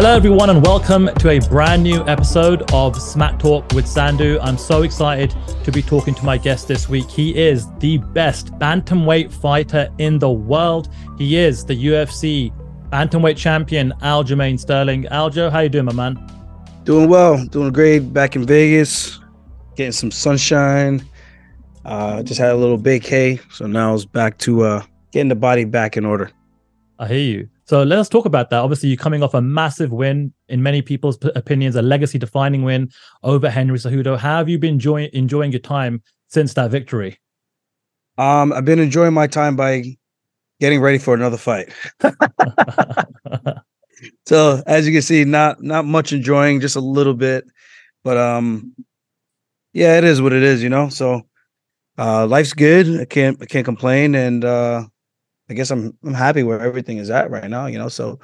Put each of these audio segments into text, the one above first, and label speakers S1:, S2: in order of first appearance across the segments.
S1: Hello, everyone, and welcome to a brand new episode of Smack Talk with Sandhu. I'm so excited to be talking to my guest this week. He is the best bantamweight fighter in the world. He is the UFC bantamweight champion, Aljamain Sterling. Aljo, how you doing, my man?
S2: Doing well, doing great. Back in Vegas, getting some sunshine. Uh, just had a little vacay, so now it's back to uh, getting the body back in order.
S1: I hear you. So let's talk about that. Obviously, you're coming off a massive win, in many people's opinions, a legacy-defining win over Henry Cejudo. How have you been enjoying enjoying your time since that victory?
S2: Um, I've been enjoying my time by getting ready for another fight. so as you can see, not not much enjoying, just a little bit, but um, yeah, it is what it is, you know. So uh, life's good. I can't I can't complain, and uh, I guess I'm I'm happy where everything is at right now, you know. So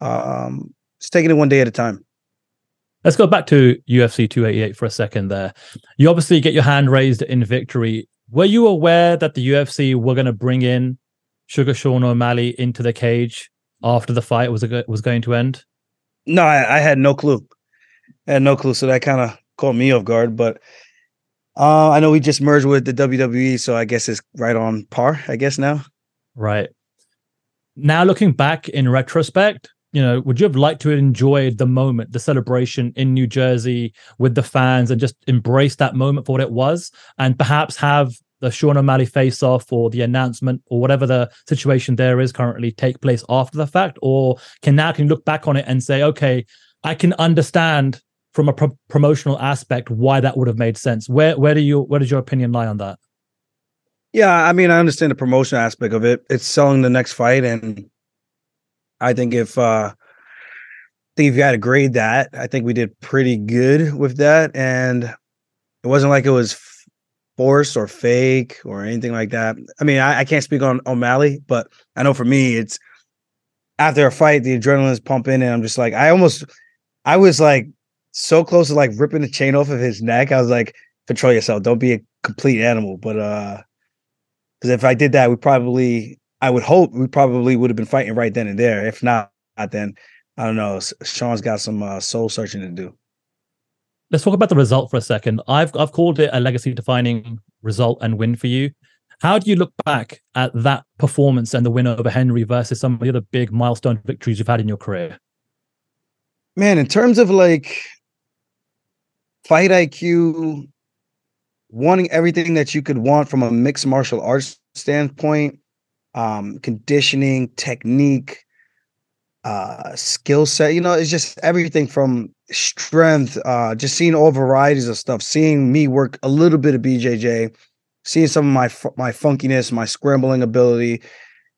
S2: um just taking it one day at a time.
S1: Let's go back to UFC 288 for a second there. You obviously get your hand raised in victory. Were you aware that the UFC were going to bring in Suga Sean O'Malley into the cage after the fight was was going to end?
S2: No, I, I had no clue. I had no clue, so that kind of caught me off guard. But uh, I know we just merged with the WWE, so I guess it's right on par. I guess now.
S1: Right. Now looking back in retrospect, you know, would you have liked to enjoy the moment, the celebration in New Jersey with the fans and just embrace that moment for what it was and perhaps have the Sean O'Malley face off or the announcement or whatever the situation there is currently take place after the fact? Or can now can look back on it and say, okay, I can understand from a pro- promotional aspect why that would have made sense. Where where do you where does your opinion lie on that?
S2: Yeah, I mean, I understand the promotion aspect of it. It's selling the next fight, and I think if uh I think if you had to grade that, I think we did pretty good with that, and it wasn't like it was forced or fake or anything like that. I mean, I, I can't speak on O'Malley, but I know for me, it's after a fight, the adrenaline's pumping, and I'm just like, I almost, I was like so close to like ripping the chain off of his neck. I was like, control yourself, don't be a complete animal, but uh because if I did that, we probably, I would hope we probably would have been fighting right then and there. If not, then I don't know. Sean's got some uh, soul searching to do.
S1: Let's talk about the result for a second. I've I've called it a legacy defining result and win for you. How do you look back at that performance and the win over Henry versus some of the other big milestone victories you've had in your career?
S2: Man, in terms of like fight IQ, wanting everything that you could want from a mixed martial arts standpoint, um, conditioning, technique, uh, skill set. You know, it's just everything from strength, uh, just seeing all varieties of stuff, seeing me work a little bit of BJJ, seeing some of my my funkiness, my scrambling ability.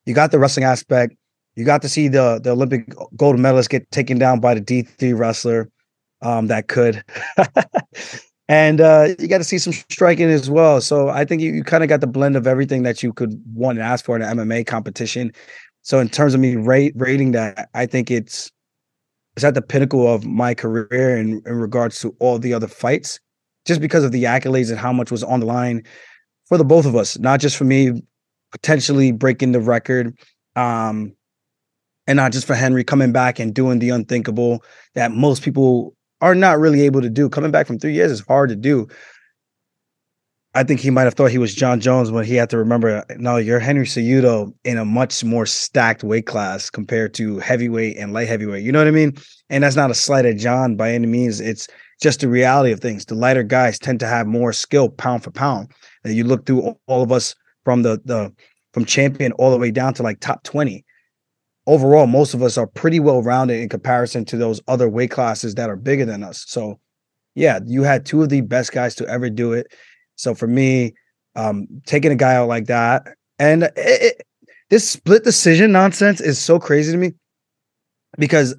S2: You got the wrestling aspect. You got to see the the Olympic gold medalist get taken down by the D three wrestler um, that could. and uh, you got to see some striking as well. So I think you, you kind of got the blend of everything that you could want and ask for in an MMA competition. So in terms of me rate, rating that, I think it's it's at the pinnacle of my career in, in regards to all the other fights, just because of the accolades and how much was on the line for the both of us, not just for me potentially breaking the record, um, and not just for Henry coming back and doing the unthinkable that most people are not really able to do. Coming back from three years is hard to do. I think he might have thought he was Jon Jones when he had to remember, no, you're Henry Cejudo in a much more stacked weight class compared to heavyweight and light heavyweight. You know what I mean? And that's not a slight at Jon by any means. It's just the reality of things. The lighter guys tend to have more skill pound for pound. And you look through all of us from the the from champion all the way down to like top 20 overall, most of us are pretty well rounded in comparison to those other weight classes that are bigger than us. So, yeah, you had two of the best guys to ever do it. So for me, um, taking a guy out like that, and it, it, this split decision nonsense is so crazy to me because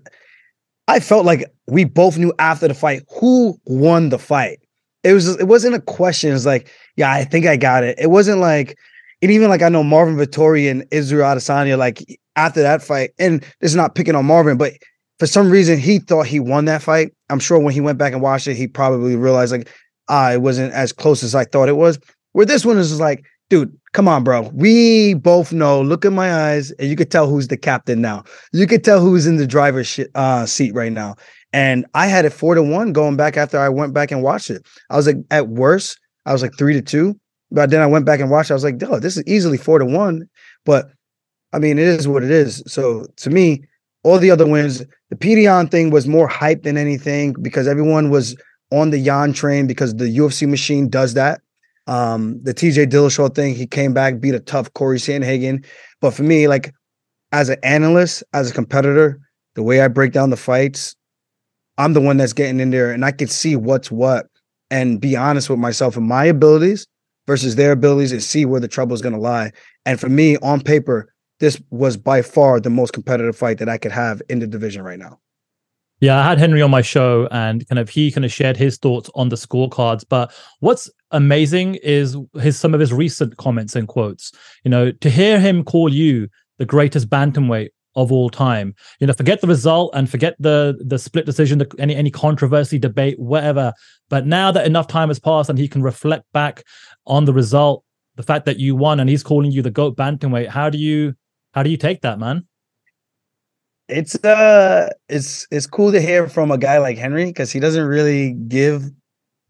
S2: I felt like we both knew after the fight who won the fight. It was it wasn't a question. It's like, yeah, I think I got it. It wasn't like, and even like I know Marvin Vettori and Israel Adesanya, like after that fight, and it's not picking on Marvin, but for some reason he thought he won that fight. I'm sure when he went back and watched it, he probably realized like, ah, it wasn't as close as I thought it was. Where this one is like, dude, come on, bro. We both know. Look in my eyes, and you could tell who's the captain now. You could tell who's in the driver's sh- uh, seat right now. And I had it four to one going back after I went back and watched it. I was like, at worst, I was like three to two. But then I went back and watched. I was like, oh, this is easily four to one. But I mean, it is what it is. So to me, all the other wins, the Petr Yan thing was more hype than anything because everyone was on the Yan train because the UFC machine does that. Um, the TJ Dillashaw thing, he came back, beat a tough Corey Sandhagen. But for me, like as an analyst, as a competitor, the way I break down the fights, I'm the one that's getting in there and I can see what's what and be honest with myself and my abilities versus their abilities and see where the trouble is going to lie. And for me, on paper, this was by far the most competitive fight that I could have in the division right now.
S1: Yeah, I had Henry on my show and kind of he kind of shared his thoughts on the scorecards. But what's amazing is his some of his recent comments and quotes. You know, to hear him call you the greatest bantamweight of all time. You know, forget the result and forget the the split decision, the, any any controversy, debate, whatever. But now that enough time has passed and he can reflect back on the result, the fact that you won, and he's calling you the goat bantamweight. How do you how do you take that, man?
S2: it's uh it's it's cool to hear from a guy like Henry because he doesn't really give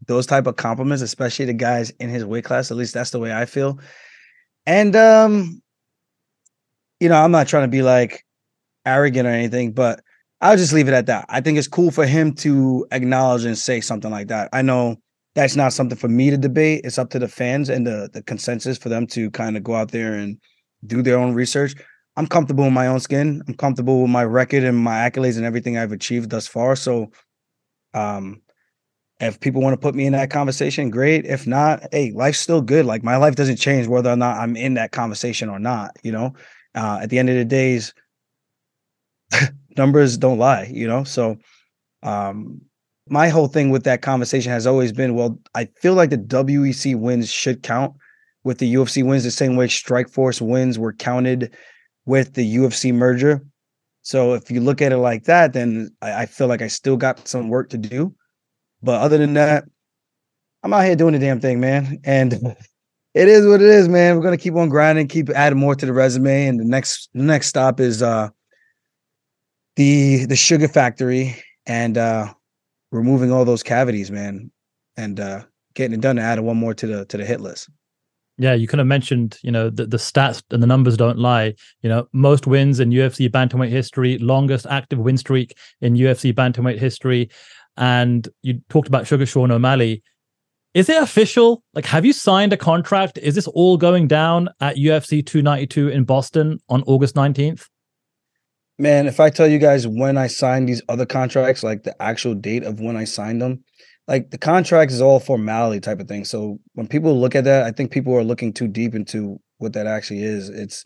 S2: those type of compliments, especially to guys in his weight class. At least that's the way I feel. And um, you know, I'm not trying to be like arrogant or anything, but I'll just leave it at that. I think it's cool for him to acknowledge and say something like that. I know that's not something for me to debate. It's up to the fans and the the consensus for them to kind of go out there and do their own research. I'm comfortable in my own skin. I'm comfortable with my record and my accolades and everything I've achieved thus far. So, um, if people want to put me in that conversation, great. If not, hey, life's still good. Like my life doesn't change whether or not I'm in that conversation or not. You know, uh, at the end of the days, numbers don't lie. You know, so um, my whole thing with that conversation has always been, well, I feel like the WEC wins should count with the UFC wins the same way Strikeforce wins were counted with the UFC merger. So if you look at it like that, then I, I feel like I still got some work to do. But other than that, I'm out here doing the damn thing, man. And it is what it is, man. We're gonna keep on grinding, keep adding more to the resume. And the next the next stop is uh the the sugar factory and uh removing all those cavities, man. And uh getting it done to add one more to the to the hit list.
S1: Yeah, you kind of mentioned, you know, the, the stats and the numbers don't lie. You know, most wins in UFC bantamweight history, longest active win streak in UFC bantamweight history. And you talked about Suga Sean O'Malley. Is it official? Like, have you signed a contract? Is this all going down at UFC 292 in Boston on August 19th?
S2: Man, if I tell you guys when I signed these other contracts, like the actual date of when I signed them, like the contract is all formality type of thing. So when people look at that, I think people are looking too deep into what that actually is. It's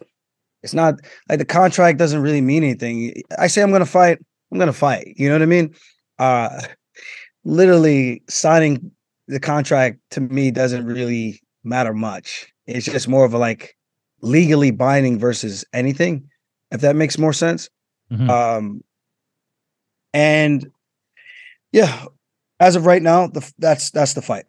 S2: it's not like the contract doesn't really mean anything. I say I'm gonna fight, I'm gonna fight. You know what I mean? Uh literally signing the contract to me doesn't really matter much. It's just more of a like legally binding versus anything, if that makes more sense. Mm-hmm. Um and yeah, as of right now, the, that's that's the fight.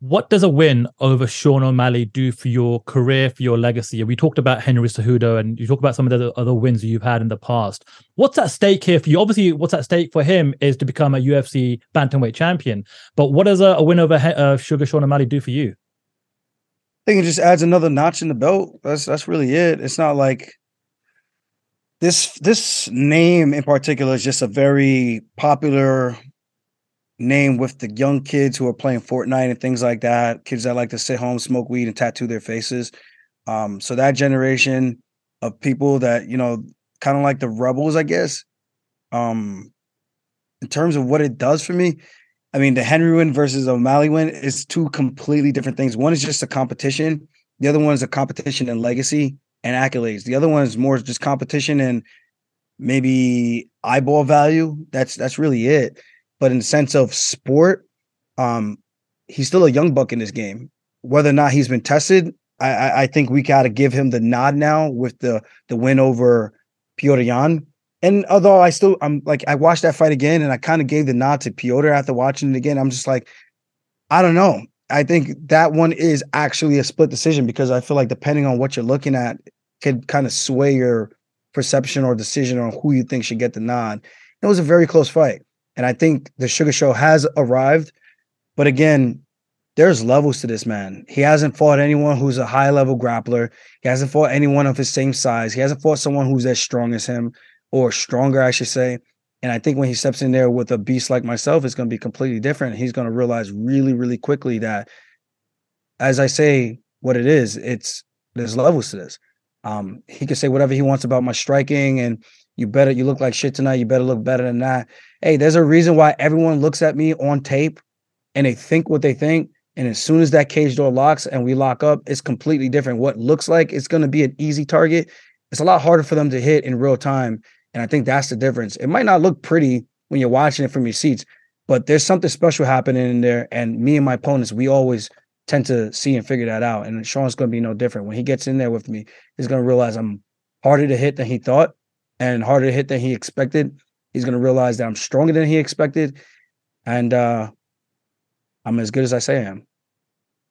S1: What does a win over Sean O'Malley do for your career, for your legacy? We talked about Henry Cejudo, and you talk about some of the other wins you've had in the past. What's at stake here for you? Obviously, what's at stake for him is to become a UFC bantamweight champion. But what does a, a win over uh, Suga Sean O'Malley do for you?
S2: I think it just adds another notch in the belt. That's that's really it. It's not like this this name in particular is just a very popular name with the young kids who are playing Fortnite and things like that. Kids that like to sit home, smoke weed, and tattoo their faces. Um, so that generation of people that you know, kind of like the rebels, I guess. Um, in terms of what it does for me, I mean, the Henry win versus O'Malley win is two completely different things. One is just a competition. The other one is a competition and legacy and accolades. The other one is more just competition and maybe eyeball value. That's that's really it. But in the sense of sport, um, he's still a young buck in this game. Whether or not he's been tested, I, I think we got to give him the nod now with the the win over Petr Yan. And although I still, I'm like, I watched that fight again, and I kind of gave the nod to Piotr after watching it again. I'm just like, I don't know. I think that one is actually a split decision because I feel like depending on what you're looking at, could kind of sway your perception or decision on who you think should get the nod. It was a very close fight. And I think the Suga Show has arrived. But again, there's levels to this man. He hasn't fought anyone who's a high level grappler. He hasn't fought anyone of his same size. He hasn't fought someone who's as strong as him or stronger, I should say. And I think when he steps in there with a beast like myself, it's going to be completely different. He's going to realize really, really quickly that, as I say, what it is, it's there's levels to this. Um, he can say whatever he wants about my striking, and you better you look like shit tonight. You better look better than that. Hey, there's a reason why everyone looks at me on tape and they think what they think. And as soon as that cage door locks and we lock up, it's completely different. What looks like it's going to be an easy target, it's a lot harder for them to hit in real time. And I think that's the difference. It might not look pretty when you're watching it from your seats, but there's something special happening in there. And me and my opponents, we always tend to see and figure that out. And Sean's going to be no different. When he gets in there with me, he's going to realize I'm harder to hit than he thought and harder to hit than he expected. He's going to realize that I'm stronger than he expected. And uh, I'm as good as I say I am.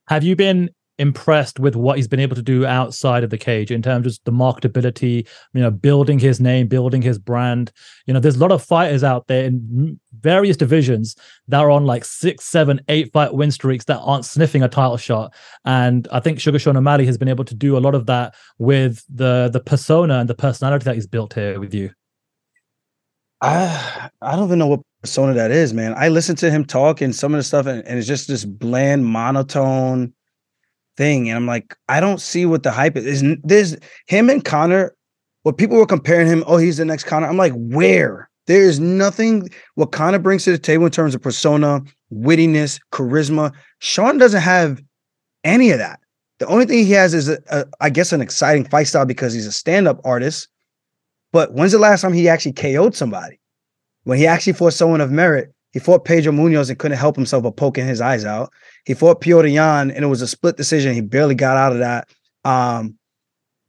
S1: Have you been impressed with what he's been able to do outside of the cage in terms of the marketability, you know, building his name, building his brand. You know, there's a lot of fighters out there in various divisions that are on like six, seven, eight fight win streaks that aren't sniffing a title shot. And I think Suga Sean O'Malley has been able to do a lot of that with the the persona and the personality that he's built here with you.
S2: I I don't even know what persona that is, man. I listen to him talk and some of the stuff, and, and it's just this bland, monotone thing. And I'm like, I don't see what the hype is. There's him and Conor. What people were comparing him, oh, he's the next Conor. I'm like, where? There is nothing what Conor brings to the table in terms of persona, wittiness, charisma. Sean doesn't have any of that. The only thing he has is, a, a, I guess, an exciting fight style because he's a stand-up artist. But when's the last time he actually KO'd somebody? When he actually fought someone of merit, he fought Pedro Munhoz and couldn't help himself but poking his eyes out. He fought Petr Yan and it was a split decision. He barely got out of that. Um,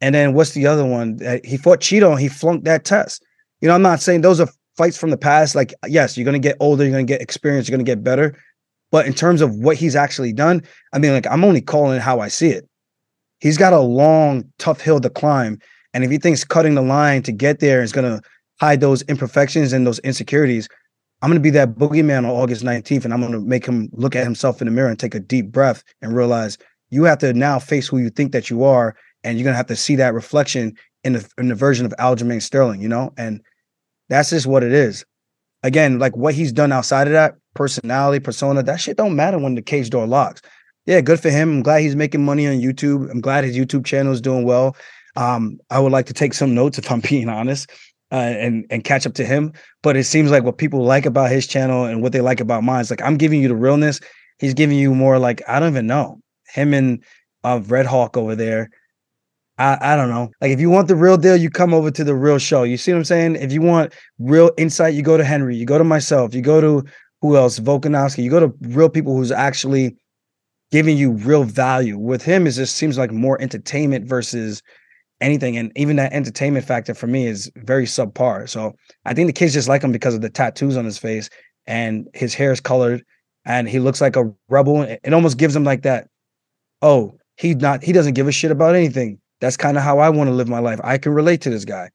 S2: and then what's the other one? He fought Chito and he flunked that test. You know, I'm not saying those are fights from the past. Like, yes, you're gonna get older, you're gonna get experience, you're gonna get better. But in terms of what he's actually done, I mean, like, I'm only calling it how I see it. He's got a long, tough hill to climb. And if he thinks cutting the line to get there is gonna hide those imperfections and those insecurities, I'm going to be that boogeyman on August 19th, and I'm going to make him look at himself in the mirror and take a deep breath and realize you have to now face who you think that you are, and you're going to have to see that reflection in the in the version of Aljamain Sterling, you know, and that's just what it is. Again, like what he's done outside of that personality, persona, that shit don't matter when the cage door locks. Yeah, good for him. I'm glad he's making money on YouTube. I'm glad his YouTube channel is doing well. Um, I would like to take some notes if I'm being honest uh, and and catch up to him. But it seems like what people like about his channel and what they like about mine is like I'm giving you the realness. He's giving you more like I don't even know him and uh, Red Hawk over there. I, I don't know. Like if you want the real deal, you come over to the real show. You see what I'm saying? If you want real insight, you go to Henry. You go to myself. You go to who else? Volkanovski. You go to real people who's actually giving you real value. With him, it just seems like more entertainment versus anything. And even that entertainment factor for me is very subpar. So I think the kids just like him because of the tattoos on his face and his hair is colored and he looks like a rebel. It almost gives him like that. Oh, he not he doesn't give a shit about anything. That's kind of how I want to live my life. I can relate to this guy.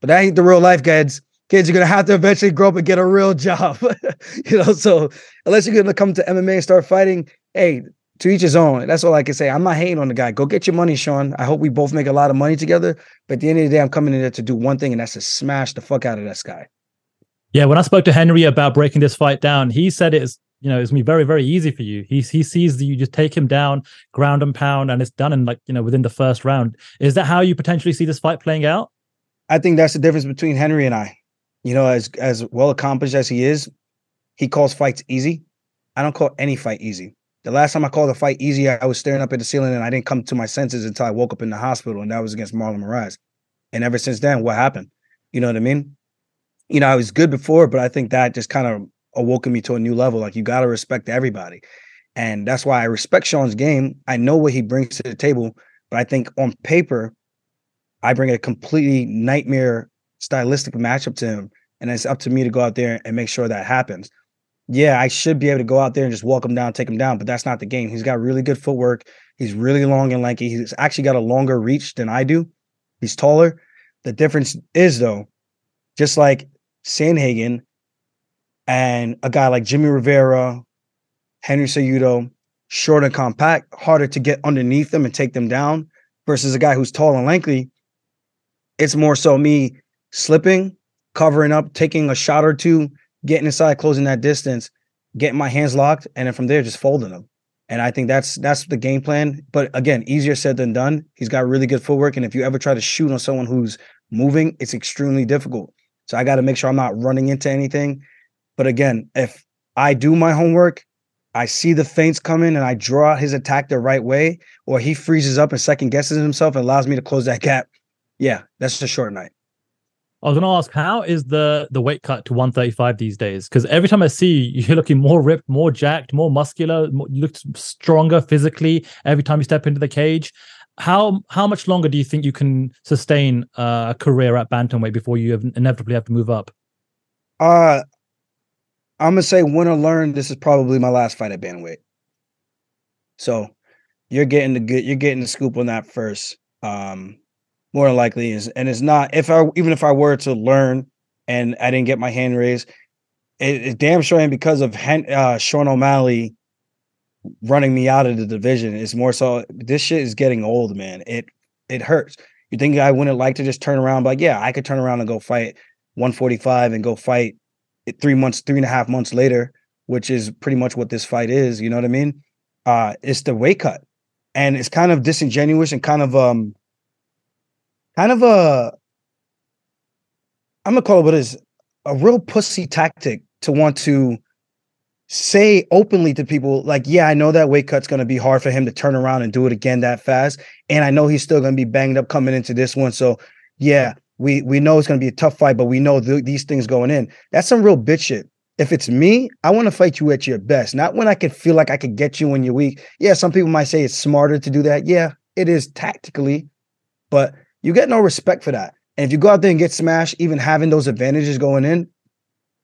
S2: But that ain't the real life, kids. Kids, you're gonna have to eventually grow up and get a real job. you know, so unless you're gonna come to MMA and start fighting, hey, to each his own. That's all I can say. I'm not hating on the guy. Go get your money, Sean. I hope we both make a lot of money together. But at the end of the day, I'm coming in there to do one thing, and that's to smash the fuck out of this guy.
S1: Yeah, when I spoke to Henry about breaking this fight down, he said it's you know it's gonna be very very easy for you. He he sees that you just take him down, ground and pound, and it's done in like you know within the first round. Is that how you potentially see this fight playing out?
S2: I think that's the difference between Henry and I. You know, as as well accomplished as he is, he calls fights easy. I don't call any fight easy. The last time I called a fight easy, I was staring up at the ceiling and I didn't come to my senses until I woke up in the hospital, and that was against Marlon Moraes. And ever since then, what happened? You know what I mean? You know, I was good before, but I think that just kind of awoken me to a new level. Like you got to respect everybody. And that's why I respect Sean's game. I know what he brings to the table, but I think on paper, I bring a completely nightmare stylistic matchup to him. And it's up to me to go out there and make sure that happens. Yeah, I should be able to go out there and just walk him down, take him down, but that's not the game. He's got really good footwork. He's really long and lanky. He's actually got a longer reach than I do. He's taller. The difference is though, just like Sandhagen and a guy like Jimmy Rivera, Henry Cejudo, short and compact, harder to get underneath them and take them down versus a guy who's tall and lanky. It's more so me slipping, covering up, taking a shot or two, getting inside, closing that distance, getting my hands locked, and then from there just folding them. And I think that's that's the game plan. But again, easier said than done. He's got really good footwork. And if you ever try to shoot on someone who's moving, it's extremely difficult. So I got to make sure I'm not running into anything. But again, if I do my homework, I see the feints coming and I draw out his attack the right way, or he freezes up and second guesses himself and allows me to close that gap. Yeah, that's a short night.
S1: I was going to ask, how is the the weight cut to 135 these days? Because every time I see you, you're looking more ripped, more jacked, more muscular. More, you look stronger physically every time you step into the cage. How how much longer do you think you can sustain a career at bantamweight before you inevitably have to move up?
S2: Uh, I'm gonna say win or learn. This is probably my last fight at bantamweight. So you're getting the good. You're getting the scoop on that first. Um, more than likely is and it's not if i even if i were to learn and i didn't get my hand raised it, it's damn sure and because of Hen, uh, sean o'malley running me out of the division. It's more so this shit is getting old man. It it hurts. You think i wouldn't like to just turn around like yeah i could turn around and go fight 145 and go fight three months three and a half months later which is pretty much what this fight is you know what i mean? Uh it's the weight cut. And it's kind of disingenuous and kind of um kind of a I'm gonna call it what is a real pussy tactic to want to say openly to people like, yeah, I know that weight cut's gonna be hard for him to turn around and do it again that fast, and I know he's still gonna be banged up coming into this one. So yeah, we we know it's gonna be a tough fight, but we know th- these things going in. That's some real bitch shit. If it's me, I want to fight you at your best, not when I could feel like I could get you when you're weak. Yeah, some people might say it's smarter to do that. Yeah, it is tactically, but you get no respect for that. And if you go out there and get smashed, even having those advantages going in,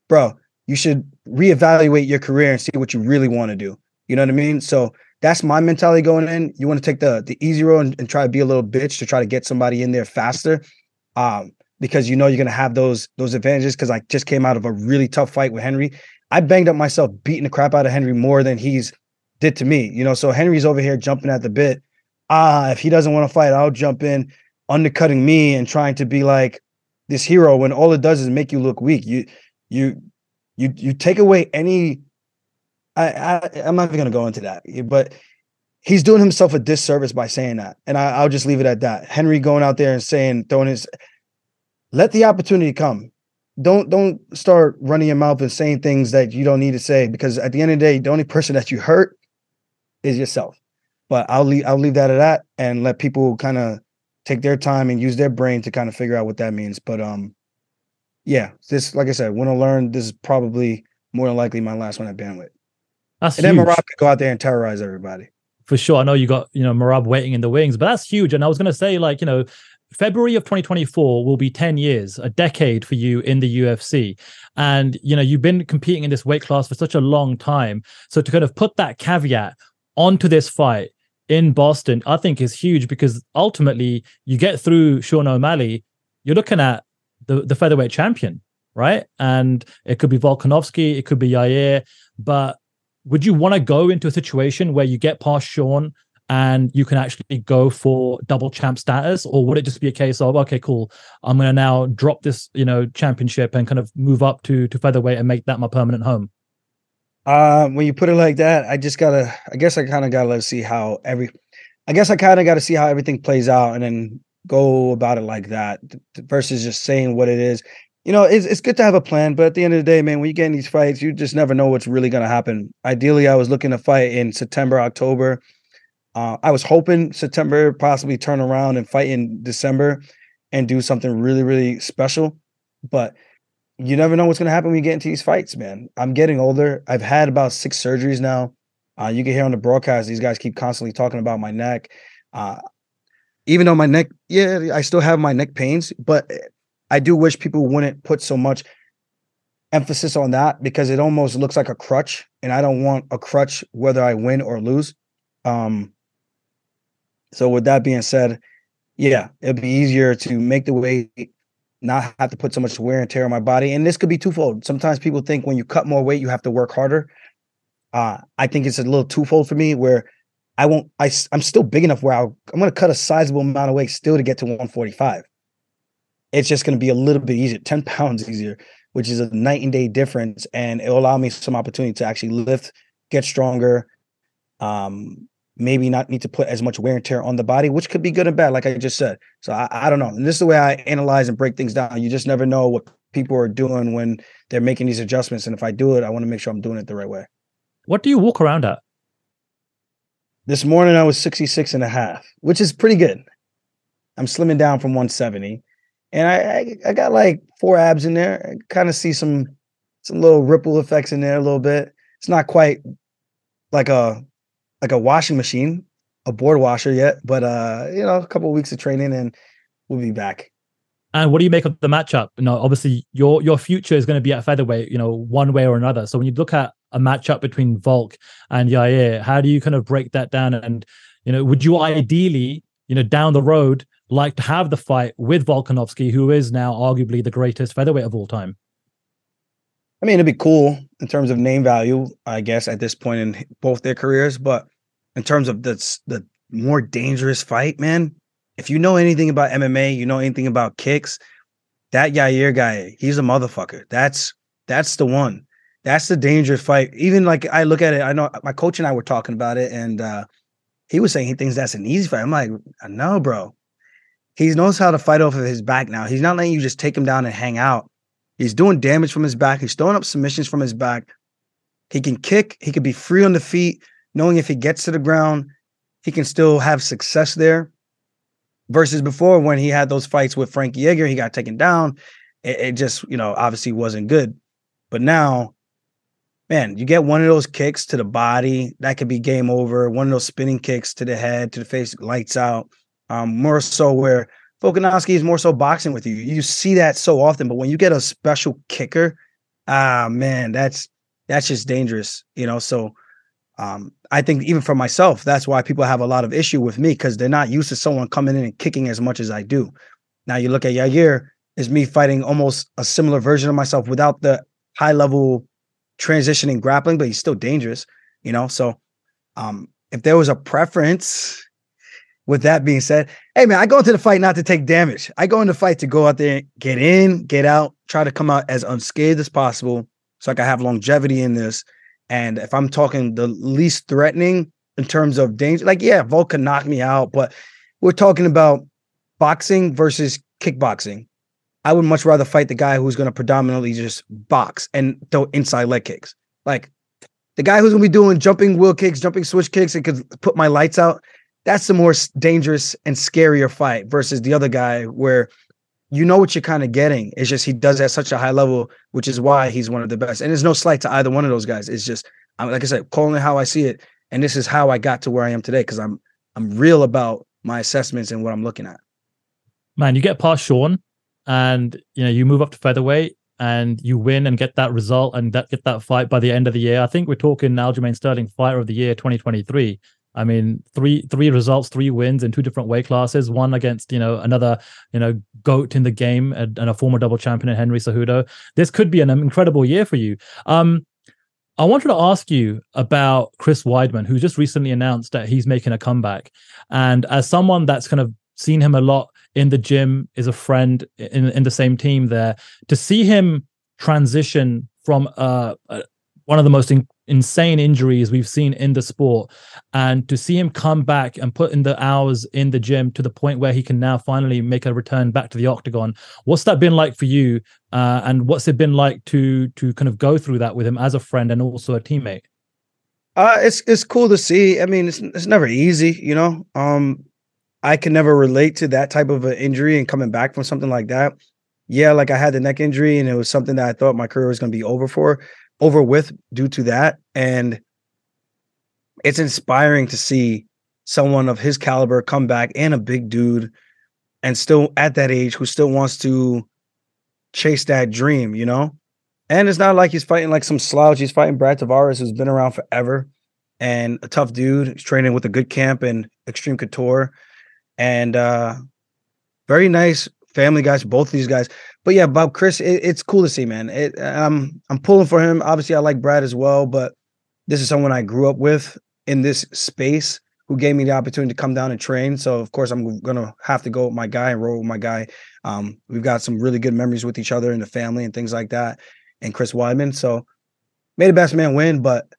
S2: bro, you should reevaluate your career and see what you really want to do. You know what I mean? So that's my mentality going in. You want to take the the easy road and, and, try to be a little bitch to try to get somebody in there faster. Um, because you know you're gonna have those those advantages. Because I just came out of a really tough fight with Henry. I banged up myself, beating the crap out of Henry more than he's did to me. You know, so Henry's over here jumping at the bit. Ah, if he doesn't want to fight, I'll jump in undercutting me and trying to be like this hero when all it does is make you look weak. You you you you take away any I, I I'm not even gonna go into that, but he's doing himself a disservice by saying that. And I, will just leave it at that. Henry going out there and saying, throwing his let the opportunity come. Don't don't start running your mouth and saying things that you don't need to say because at the end of the day, the only person that you hurt is yourself. But I'll leave I'll leave that at that and let people kind of take their time and use their brain to kind of figure out what that means. But um, yeah, this like I said, want to learn. This is probably more than likely my last one at bantamweight. That's and huge. then Merab could go out there and terrorize everybody.
S1: For sure. I know you got, you know, Merab waiting in the wings, but that's huge. And I was gonna say, like, you know, February of 2024 will be 10 years, a decade for you in the UFC. And, you know, you've been competing in this weight class for such a long time. So to kind of put that caveat onto this fight in Boston, I think is huge because ultimately you get through Sean O'Malley, you're looking at the, the featherweight champion, right? And it could be Volkanovski, it could be Yair, but would you want to go into a situation where you get past Sean and you can actually go for double champ status or would it just be a case of okay cool i'm going to now drop this you know championship and kind of move up to to featherweight and make that my permanent home
S2: uh, when you put it like that, I just gotta. I guess I kind of gotta let's see how every. I guess I kind of got to see how everything plays out and then go about it like that versus just saying what it is. You know, it's it's good to have a plan, but at the end of the day, man, when you get in these fights, you just never know what's really gonna happen. Ideally, I was looking to fight in September, October. Uh, I was hoping September possibly turn around and fight in December and do something really, really special. But you never know what's going to happen when you get into these fights, man. I'm getting older. I've had about six surgeries now. Uh, you can hear on the broadcast, these guys keep constantly talking about my neck. Uh, even though my neck, yeah, I still have my neck pains, but I do wish people wouldn't put so much emphasis on that because it almost looks like a crutch, and I don't want a crutch whether I win or lose. Um, so with that being said, yeah, it'd be easier to make the weight, not have to put so much wear and tear on my body. And this could be twofold. Sometimes people think when you cut more weight, you have to work harder. Uh, I think it's a little twofold for me where I won't, I, I'm still big enough where I'll, I'm going to cut a sizable amount of weight still to get to 145. It's just going to be a little bit easier, 10 pounds easier, which is a night and day difference. And it'll allow me some opportunity to actually lift, get stronger, um, maybe not need to put as much wear and tear on the body, which could be good and bad, like I just said. So I, I don't know. And this is the way I analyze and break things down. You just never know what people are doing when they're making these adjustments. And if I do it, I want to make sure I'm doing it the right way.
S1: What do you walk around at?
S2: This morning I was 66 and a half, which is pretty good. I'm slimming down from 170. And I, I, I got like four abs in there. I kind of see some some little ripple effects in there a little bit. It's not quite like a like a washing machine, a board washer yet, but uh, you know, a couple of weeks of training and we'll be back.
S1: And what do you make of the matchup? You know, obviously your your future is going to be at featherweight, you know, one way or another. So when you look at a matchup between Volk and Yair, how do you kind of break that down? And you know, would you ideally, you know, down the road like to have the fight with Volkanovski, who is now arguably the greatest featherweight of all time?
S2: I mean, it'd be cool in terms of name value, I guess, at this point in both their careers. But in terms of the the more dangerous fight, man. If you know anything about MMA, you know anything about kicks. That Yair guy, he's a motherfucker. That's that's the one. That's the dangerous fight. Even like I look at it, I know my coach and I were talking about it, and uh he was saying he thinks that's an easy fight. I'm like, no, bro. He knows how to fight off of his back now. He's not letting you just take him down and hang out. He's doing damage from his back. He's throwing up submissions from his back. He can kick. He can be free on the feet knowing if he gets to the ground, he can still have success there. Versus before when he had those fights with Frankie Edgar, he got taken down. It, it just, you know, obviously wasn't good. But now, man, you get one of those kicks to the body, that could be game over. One of those spinning kicks to the head, to the face, lights out. Um, more so where Volkanovski is more so boxing with you. You see that so often, but when you get a special kicker, ah man, that's that's just dangerous, you know. So um, I think even for myself, that's why people have a lot of issue with me because they're not used to someone coming in and kicking as much as I do. Now you look at Yair, is me fighting almost a similar version of myself without the high level transitioning grappling, but he's still dangerous, you know. So um, if there was a preference, with that being said, hey man, I go into the fight not to take damage. I go into the fight to go out there, get in, get out, try to come out as unscathed as possible, so I can have longevity in this and if I'm talking the least threatening in terms of danger, like, yeah, Volk can knock me out, but we're talking about boxing versus kickboxing. I would much rather fight the guy who's going to predominantly just box and throw inside leg kicks. Like the guy who's going to be doing jumping wheel kicks, jumping switch kicks, and could put my lights out. That's the more dangerous and scarier fight versus the other guy where you know what you're kind of getting. It's just he does at such a high level, which is why he's one of the best. And there's no slight to either one of those guys. It's just like I said, calling it how I see it, and this is how I got to where I am today because I'm I'm real about my assessments and what I'm looking at.
S1: Man, you get past Sean, and you know you move up to featherweight, and you win and get that result and that get that fight by the end of the year. I think we're talking Aljamain Sterling Fighter of the Year 2023. I mean, three three results, three wins in two different weight classes. One against you know another you know goat in the game and, and a former double champion in Henry Cejudo. This could be an incredible year for you. Um, I wanted to ask you about Chris Weidman, who just recently announced that he's making a comeback. And as someone that's kind of seen him a lot in the gym, is a friend in in the same team there, to see him transition from uh, uh one of the most in- insane injuries we've seen in the sport. And to see him come back and put in the hours in the gym to the point where he can now finally make a return back to the octagon what's that been like for you? Uh, and what's it been like to to kind of go through that with him as a friend and also a teammate?
S2: Uh it's it's cool to see. I mean it's it's never easy you know? Um i can never relate to that type of an injury and coming back from something like that. Yeah like i had the neck injury and it was something that i thought my career was going to be over for over with due to that. And it's inspiring to see someone of his caliber come back and a big dude and still at that age who still wants to chase that dream, you know? And it's not like he's fighting like some slouch. He's fighting Brad Tavares, who's been around forever and a tough dude. He's training with a good camp and Extreme Couture. And uh very nice family guys, both of these guys. But yeah, Bob Chris, it, it's cool to see, man. It, um, I'm pulling for him. Obviously, I like Brad as well, but this is someone I grew up with in this space who gave me the opportunity to come down and train. So of course, I'm gonna have to go with my guy and roll with my guy. Um, we've got some really good memories with each other and the family and things like that. And Chris Weidman. So made the best man win, but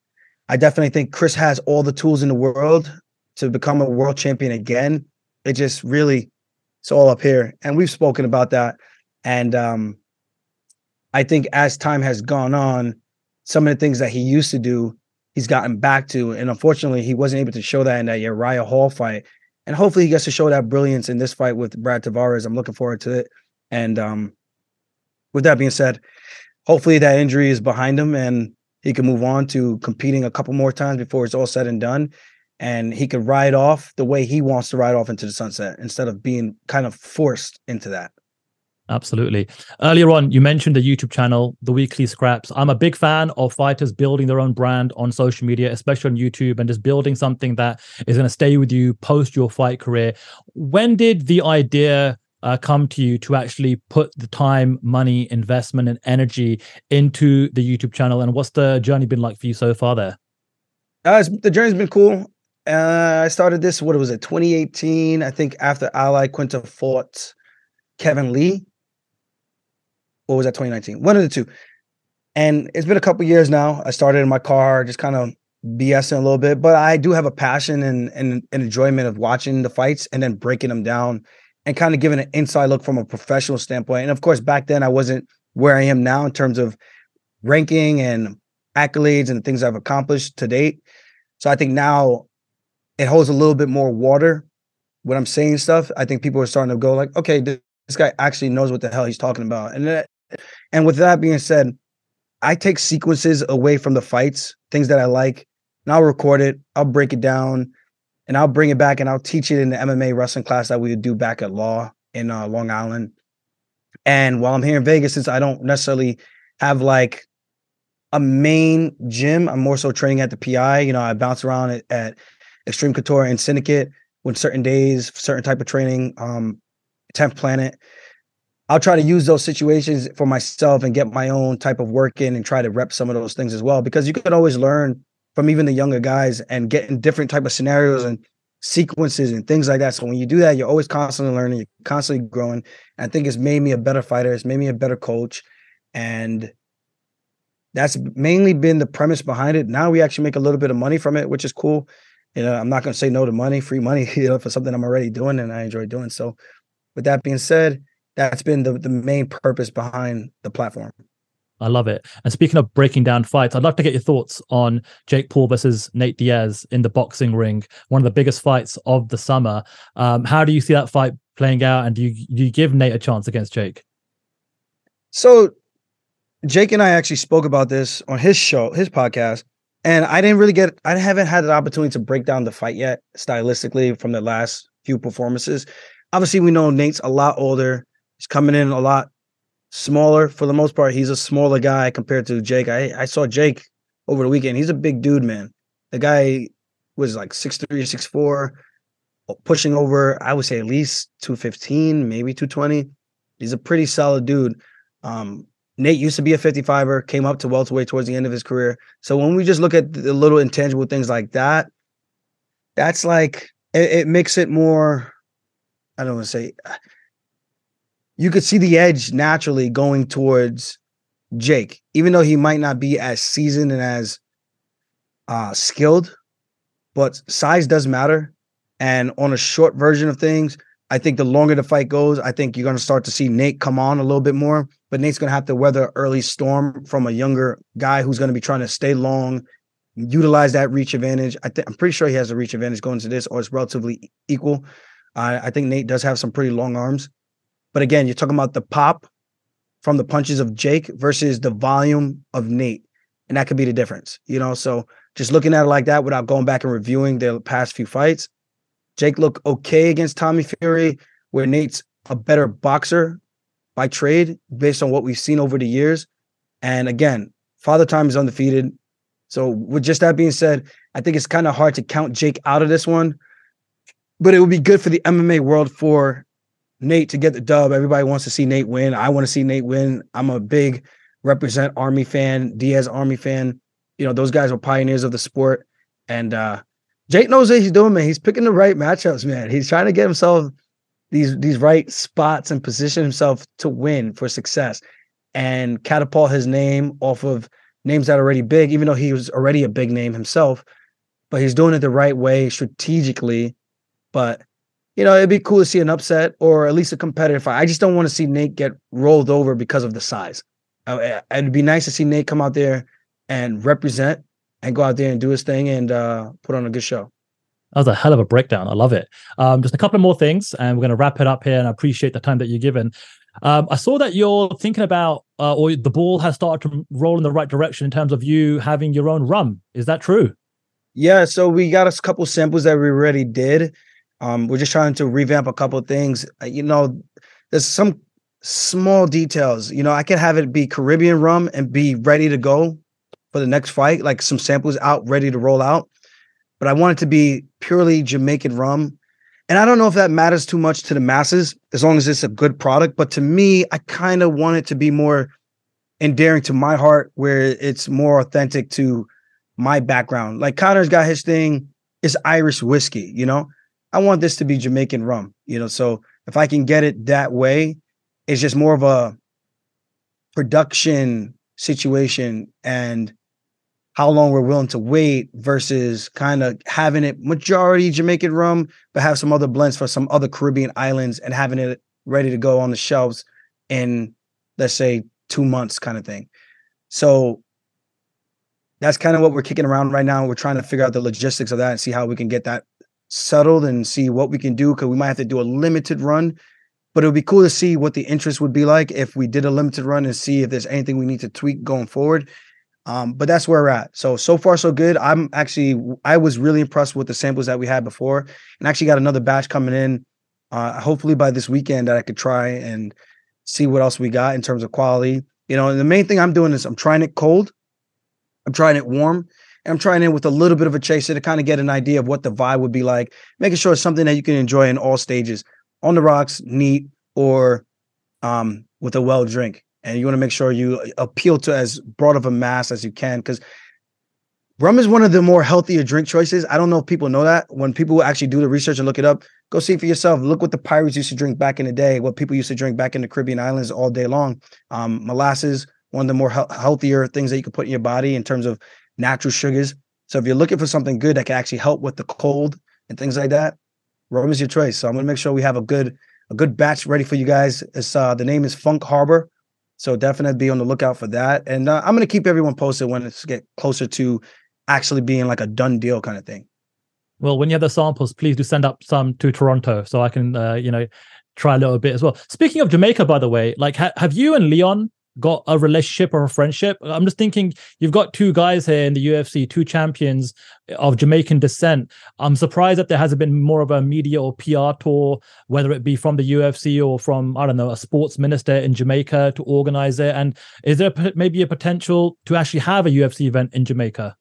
S2: I definitely think Chris has all the tools in the world to become a world champion again. It just really it's all up here. And we've spoken about that. And um, I think as time has gone on, some of the things that he used to do, he's gotten back to. And unfortunately, he wasn't able to show that in that Uriah Hall fight. And hopefully he gets to show that brilliance in this fight with Brad Tavares. I'm looking forward to it. And um, with that being said, hopefully that injury is behind him and he can move on to competing a couple more times before it's all said and done and he could ride off the way he wants to ride off into the sunset instead of being kind of forced into that.
S1: Absolutely. Earlier on, you mentioned the YouTube channel, The Weekly Scraps. I'm a big fan of fighters building their own brand on social media, especially on YouTube, and just building something that is going to stay with you post your fight career. When did the idea uh, come to you to actually put the time, money, investment, and energy into the YouTube channel? And what's the journey been like for you so far there?
S2: Uh, the journey's been cool. Uh, I started this, what was it, 2018? I think after Al Iaquinta fought Kevin Lee. Or was that 2019? One of the two. And it's been a couple years now. I started in my car, just kind of BSing a little bit, but I do have a passion and, and, and enjoyment of watching the fights and then breaking them down and kind of giving an inside look from a professional standpoint. And of course, back then I wasn't where I am now in terms of ranking and accolades and things I've accomplished to date. So I think now it holds a little bit more water when I'm saying stuff. I think people are starting to go like, okay, this guy actually knows what the hell he's talking about. And that, and with that being said, I take sequences away from the fights, things that I like, and I'll record it, I'll break it down, and I'll bring it back and I'll teach it in the MMA wrestling class that we would do back at Law in uh, Long Island. And while I'm here in Vegas, since I don't necessarily have like a main gym, I'm more so training at the PI. You know, I bounce around at, at Extreme Couture and Syndicate when certain days, certain type of training, um, 10th Planet. I'll try to use those situations for myself and get my own type of work in and try to rep some of those things as well because you can always learn from even the younger guys and get in different type of scenarios and sequences and things like that. So when you do that, you're always constantly learning, you're constantly growing. I think it's made me a better fighter. It's made me a better coach. And that's mainly been the premise behind it. Now we actually make a little bit of money from it, which is cool you know, I'm not going to say no to money, free money, you know, for something I'm already doing and I enjoy doing. So, with that being said, that's been the, the main purpose behind the platform.
S1: I love it. And speaking of breaking down fights, I'd love to get your thoughts on Jake Paul versus Nate Diaz in the boxing ring, one of the biggest fights of the summer. Um, how do you see that fight playing out? And do you, do you give Nate a chance against Jake?
S2: So, Jake and I actually spoke about this on his show, his podcast. And I didn't really get, I haven't had the opportunity to break down the fight yet stylistically from the last few performances. Obviously, we know Nate's a lot older. He's coming in a lot smaller for the most part. He's a smaller guy compared to Jake. I, I saw Jake over the weekend. He's a big dude, man. The guy was like 6'3, 6'4, pushing over, I would say at least 215, maybe 220. He's a pretty solid dude. Um, Nate used to be a 55er, came up to welterweight towards the end of his career. So when we just look at the little intangible things like that, that's like it, it makes it more. I don't want to say. You could see the edge naturally going towards Jake, even though he might not be as seasoned and as uh, skilled, but size does matter. And on a short version of things, I think the longer the fight goes, I think you're going to start to see Nate come on a little bit more. But Nate's going to have to weather early storm from a younger guy who's going to be trying to stay long, utilize that reach advantage. I think I'm pretty sure he has a reach advantage going to this, or it's relatively equal. Uh, I think Nate does have some pretty long arms. But again, you're talking about the pop from the punches of Jake versus the volume of Nate. And that could be the difference, you know? So just looking at it like that without going back and reviewing the past few fights, Jake looked okay against Tommy Fury, where Nate's a better boxer by trade based on what we've seen over the years. And again, Father Time is undefeated. So with just that being said, I think it's kind of hard to count Jake out of this one. But it would be good for the MMA world for Nate to get the dub. Everybody wants to see Nate win. I want to see Nate win. I'm a big represent Army fan, Diaz Army fan. You know, those guys were pioneers of the sport. And uh Jake knows what he's doing, man. He's picking the right matchups, man. He's trying to get himself these these right spots and position himself to win for success and catapult his name off of names that are already big, even though he was already a big name himself. But he's doing it the right way strategically. But you know, it'd be cool to see an upset or at least a competitive fight. I just don't want to see Nate get rolled over because of the size. Uh, it'd be nice to see Nate come out there and represent and go out there and do his thing and uh, put on a good show.
S1: That was a hell of a breakdown. I love it. Um, just a couple of more things, and we're going to wrap it up here. And I appreciate the time that you're given. Um, I saw that you're thinking about, uh, or the ball has started to roll in the right direction in terms of you having your own rum. Is that true?
S2: Yeah. So we got a couple samples that we already did. Um, we're just trying to revamp a couple things. Uh, you know, there's some small details. You know, I could have it be Caribbean rum and be ready to go for the next fight, like some samples out ready to roll out. But I want it to be purely Jamaican rum and I don't know if that matters too much to the masses as long as it's a good product. But to me, I kind of want it to be more endearing to my heart, where it's more authentic to my background. Like Conor's got his thing it's Irish whiskey, you know. I want this to be Jamaican rum, you know. So if I can get it that way, it's just more of a production situation and how long we're willing to wait versus kind of having it majority Jamaican rum, but have some other blends for some other Caribbean islands and having it ready to go on the shelves in let's say two months kind of thing. So that's kind of what we're kicking around right now. We're trying to figure out the logistics of that and see how we can get that settled and see what we can do because we might have to do a limited run. But it would be cool to see what the interest would be like if we did a limited run and see if there's anything we need to tweak going forward. Um, but that's where we're at. So so far so good. I'm actually I was really impressed with the samples that we had before, and actually got another batch coming in. Uh, hopefully by this weekend that I could try and see what else we got in terms of quality. You know, the main thing I'm doing is I'm trying it cold, I'm trying it warm, I'm trying in with a little bit of a chaser to kind of get an idea of what the vibe would be like, making sure it's something that you can enjoy in all stages, on the rocks, neat, or um, with a well drink and you want to make sure you appeal to as broad of a mass as you can because rum is one of the more healthier drink choices. I don't know if people know that. When people actually do the research and look it up, go see for yourself. Look what the pirates used to drink back in the day, what people used to drink back in the Caribbean islands all day long. Um, molasses, one of the more he- healthier things that you can put in your body in terms of natural sugars. So if you're looking for something good that can actually help with the cold and things like that, rum is your choice. So I'm gonna make sure we have a good a good batch ready for you guys. It's uh, the name is Funk Harbor. So definitely be on the lookout for that. And uh, I'm to keep everyone posted when it's get closer to actually being like a done deal kind of thing.
S1: Well, when you have the samples, please do send up some to Toronto so I can, uh, you know, try a little bit as well. Speaking of Jamaica, by the way, like ha- have you and Leon got a relationship or a friendship. I'm just thinking you've got two guys here in the UFC, two champions of Jamaican descent. I'm surprised that there hasn't been more of a media or PR tour, whether it be from the UFC or from, I don't know, a sports minister in Jamaica to organize it. And is there maybe a potential to actually have a UFC event in Jamaica?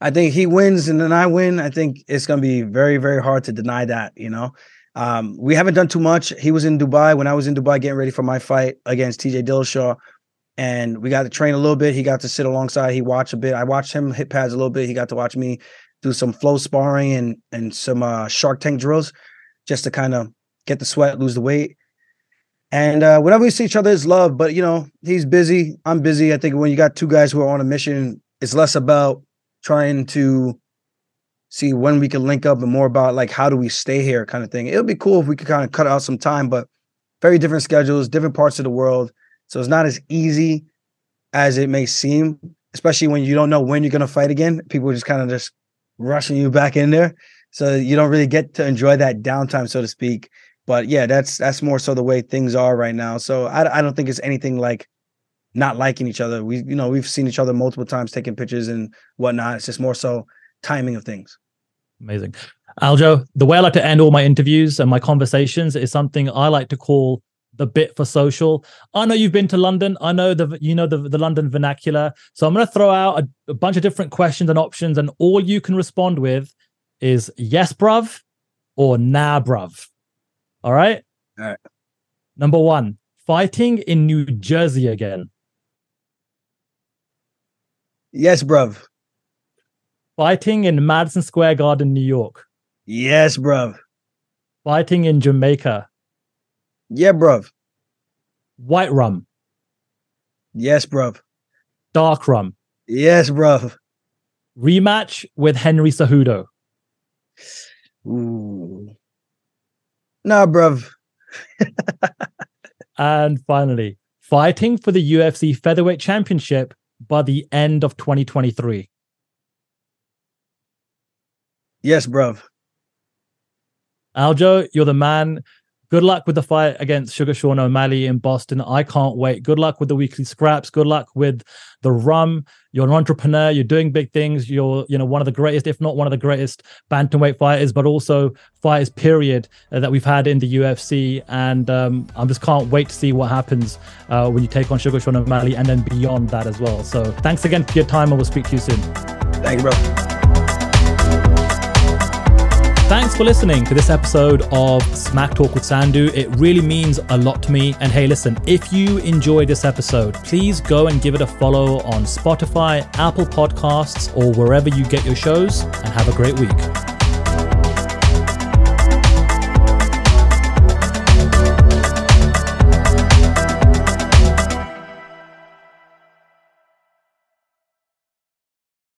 S2: I think he wins and then I win. I think it's going to be very, very hard to deny that, you know? Um, we haven't done too much. He was in Dubai when I was in Dubai getting ready for my fight against TJ Dillashaw, and we got to train a little bit. He got to sit alongside. He watched a bit. I watched him hit pads a little bit. He got to watch me do some flow sparring and and some uh, Shark Tank drills, just to kind of get the sweat, lose the weight. And uh, whenever we see each other, it's love. But you know, he's busy. I'm busy. I think when you got two guys who are on a mission, it's less about trying to see when we can link up and more about like how do we stay here kind of thing. It would be cool if we could kind of cut out some time, but very different schedules, different parts of the world. So it's not as easy as it may seem, especially when you don't know when you're to fight again. People are just kind of just rushing you back in there. So you don't really get to enjoy that downtime, so to speak. But yeah, that's that's more so the way things are right now. So I, I don't think it's anything like not liking each other. We you know we've seen each other multiple times taking pictures and whatnot. It's just more so timing of things.
S1: Amazing. Aljo, the way I like to end all my interviews and my conversations is something I like to call the bit for social. I know you've been to London. I know the you know the, the London vernacular. So I'm going to throw out a, a bunch of different questions and options, and all you can respond with is yes, bruv, or nah, bruv. All right.
S2: All right.
S1: Number one, fighting in New Jersey again.
S2: Yes, bruv.
S1: Fighting in Madison Square Garden, New York.
S2: Yes, bruv.
S1: Fighting in Jamaica.
S2: Yeah, bruv.
S1: White rum.
S2: Yes, bruv.
S1: Dark rum.
S2: Yes, bruv.
S1: Rematch with Henry Cejudo.
S2: Ooh. Nah, bruv.
S1: and finally, fighting for the UFC Featherweight Championship by the end of 2023.
S2: Yes, bruv.
S1: Aljo, you're the man. Good luck with the fight against Suga Sean O'Malley in Boston. I can't wait. Good luck with the weekly scraps. Good luck with the rum. You're an entrepreneur. You're doing big things. You're, you know, one of the greatest, if not one of the greatest, bantamweight fighters, but also fighters. Period uh, that we've had in the UFC. And um, I just can't wait to see what happens uh, when you take on Suga Sean O'Malley and then beyond that as well. So thanks again for your time, and we'll speak to you soon.
S2: Thank you, bro.
S1: Thanks for listening to this episode of Smack Talk with Sandhu. It really means a lot to me. And hey, listen, if you enjoyed this episode, please go and give it a follow on Spotify, Apple Podcasts, or wherever you get your shows, and have a great week.